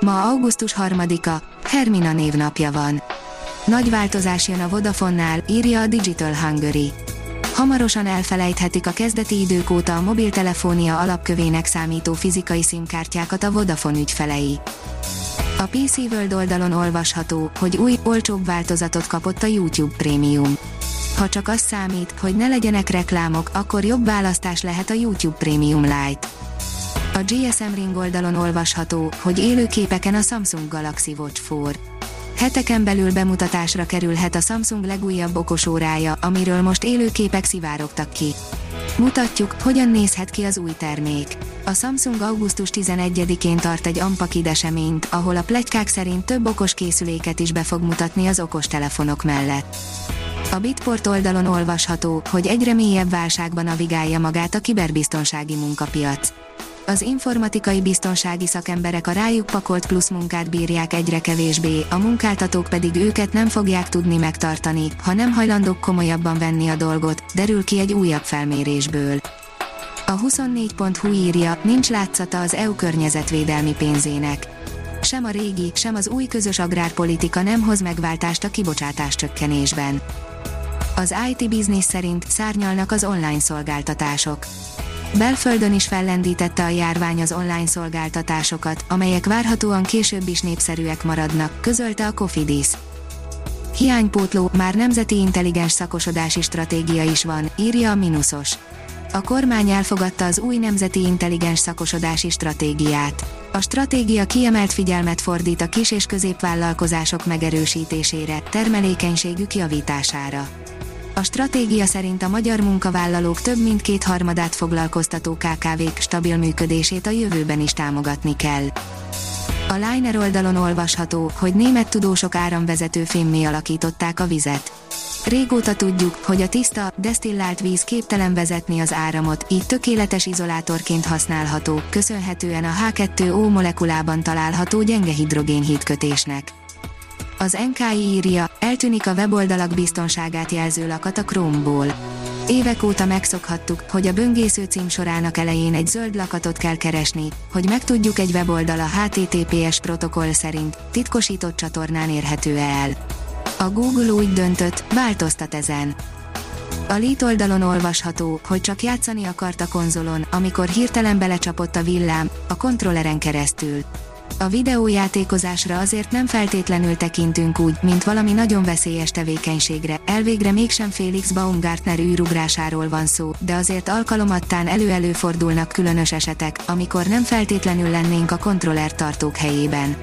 Ma augusztus 3-a, Hermina névnapja van. Nagy változás jön a Vodafonnál, írja a Digital Hungary. Hamarosan elfelejthetik a kezdeti idők óta a mobiltelefónia alapkövének számító fizikai szimkártyákat a Vodafone ügyfelei. A PC World oldalon olvasható, hogy új, olcsóbb változatot kapott a YouTube Premium. Ha csak az számít, hogy ne legyenek reklámok, akkor jobb választás lehet a YouTube Premium Lite. A GSM Ring oldalon olvasható, hogy élő képeken a Samsung Galaxy Watch 4. Heteken belül bemutatásra kerülhet a Samsung legújabb okosórája, amiről most élő képek szivárogtak ki. Mutatjuk, hogyan nézhet ki az új termék. A Samsung augusztus 11-én tart egy Ampakid eseményt, ahol a plegykák szerint több okos készüléket is be fog mutatni az okostelefonok mellett. A Bitport oldalon olvasható, hogy egyre mélyebb válságban navigálja magát a kiberbiztonsági munkapiac az informatikai biztonsági szakemberek a rájuk pakolt plusz munkát bírják egyre kevésbé, a munkáltatók pedig őket nem fogják tudni megtartani, ha nem hajlandók komolyabban venni a dolgot, derül ki egy újabb felmérésből. A 24.hu írja, nincs látszata az EU környezetvédelmi pénzének. Sem a régi, sem az új közös agrárpolitika nem hoz megváltást a kibocsátás csökkenésben. Az IT Business szerint szárnyalnak az online szolgáltatások Belföldön is fellendítette a járvány az online szolgáltatásokat, amelyek várhatóan később is népszerűek maradnak, közölte a Cofidis. Hiánypótló, már nemzeti intelligens szakosodási stratégia is van, írja a Minusos. A kormány elfogadta az új nemzeti intelligens szakosodási stratégiát. A stratégia kiemelt figyelmet fordít a kis- és középvállalkozások megerősítésére, termelékenységük javítására. A stratégia szerint a magyar munkavállalók több mint kétharmadát foglalkoztató KKV-k stabil működését a jövőben is támogatni kell. A Liner oldalon olvasható, hogy német tudósok áramvezető fémmé alakították a vizet. Régóta tudjuk, hogy a tiszta, desztillált víz képtelen vezetni az áramot, így tökéletes izolátorként használható, köszönhetően a H2O molekulában található gyenge hidrogénhídkötésnek. Az NKI írja, eltűnik a weboldalak biztonságát jelző lakat a Chrome-ból. Évek óta megszokhattuk, hogy a böngésző cím sorának elején egy zöld lakatot kell keresni, hogy megtudjuk egy weboldal a HTTPS protokoll szerint titkosított csatornán érhető el. A Google úgy döntött, változtat ezen. A Lite oldalon olvasható, hogy csak játszani akart a konzolon, amikor hirtelen belecsapott a villám, a kontrolleren keresztül. A videójátékozásra azért nem feltétlenül tekintünk úgy, mint valami nagyon veszélyes tevékenységre, elvégre mégsem Félix Baumgartner űrugrásáról van szó, de azért alkalomattán elő-elő különös esetek, amikor nem feltétlenül lennénk a kontroller tartók helyében.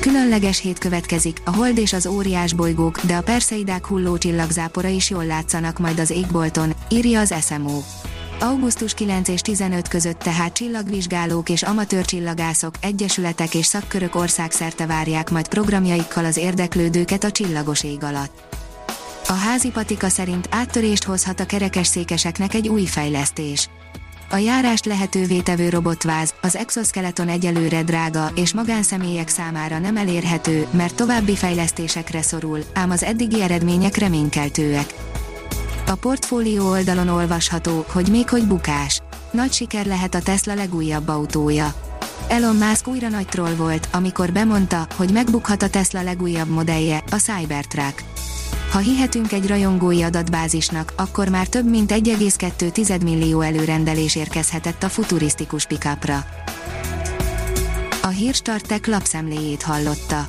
Különleges hét következik, a hold és az óriás bolygók, de a perszeidák hulló csillagzápora is jól látszanak majd az égbolton, írja az SMO. Augusztus 9 és 15 között tehát csillagvizsgálók és amatőr csillagászok, egyesületek és szakkörök országszerte várják majd programjaikkal az érdeklődőket a csillagos ég alatt. A házi patika szerint áttörést hozhat a kerekesszékeseknek egy új fejlesztés. A járást lehetővé tevő robotváz, az exoskeleton egyelőre drága és magánszemélyek számára nem elérhető, mert további fejlesztésekre szorul, ám az eddigi eredmények reménykeltőek. A portfólió oldalon olvasható, hogy még hogy bukás. Nagy siker lehet a Tesla legújabb autója. Elon Musk újra nagy troll volt, amikor bemondta, hogy megbukhat a Tesla legújabb modellje, a Cybertruck. Ha hihetünk egy rajongói adatbázisnak, akkor már több mint 1,2 millió előrendelés érkezhetett a futurisztikus pikapra. A Hírstartek lapszemléjét hallotta.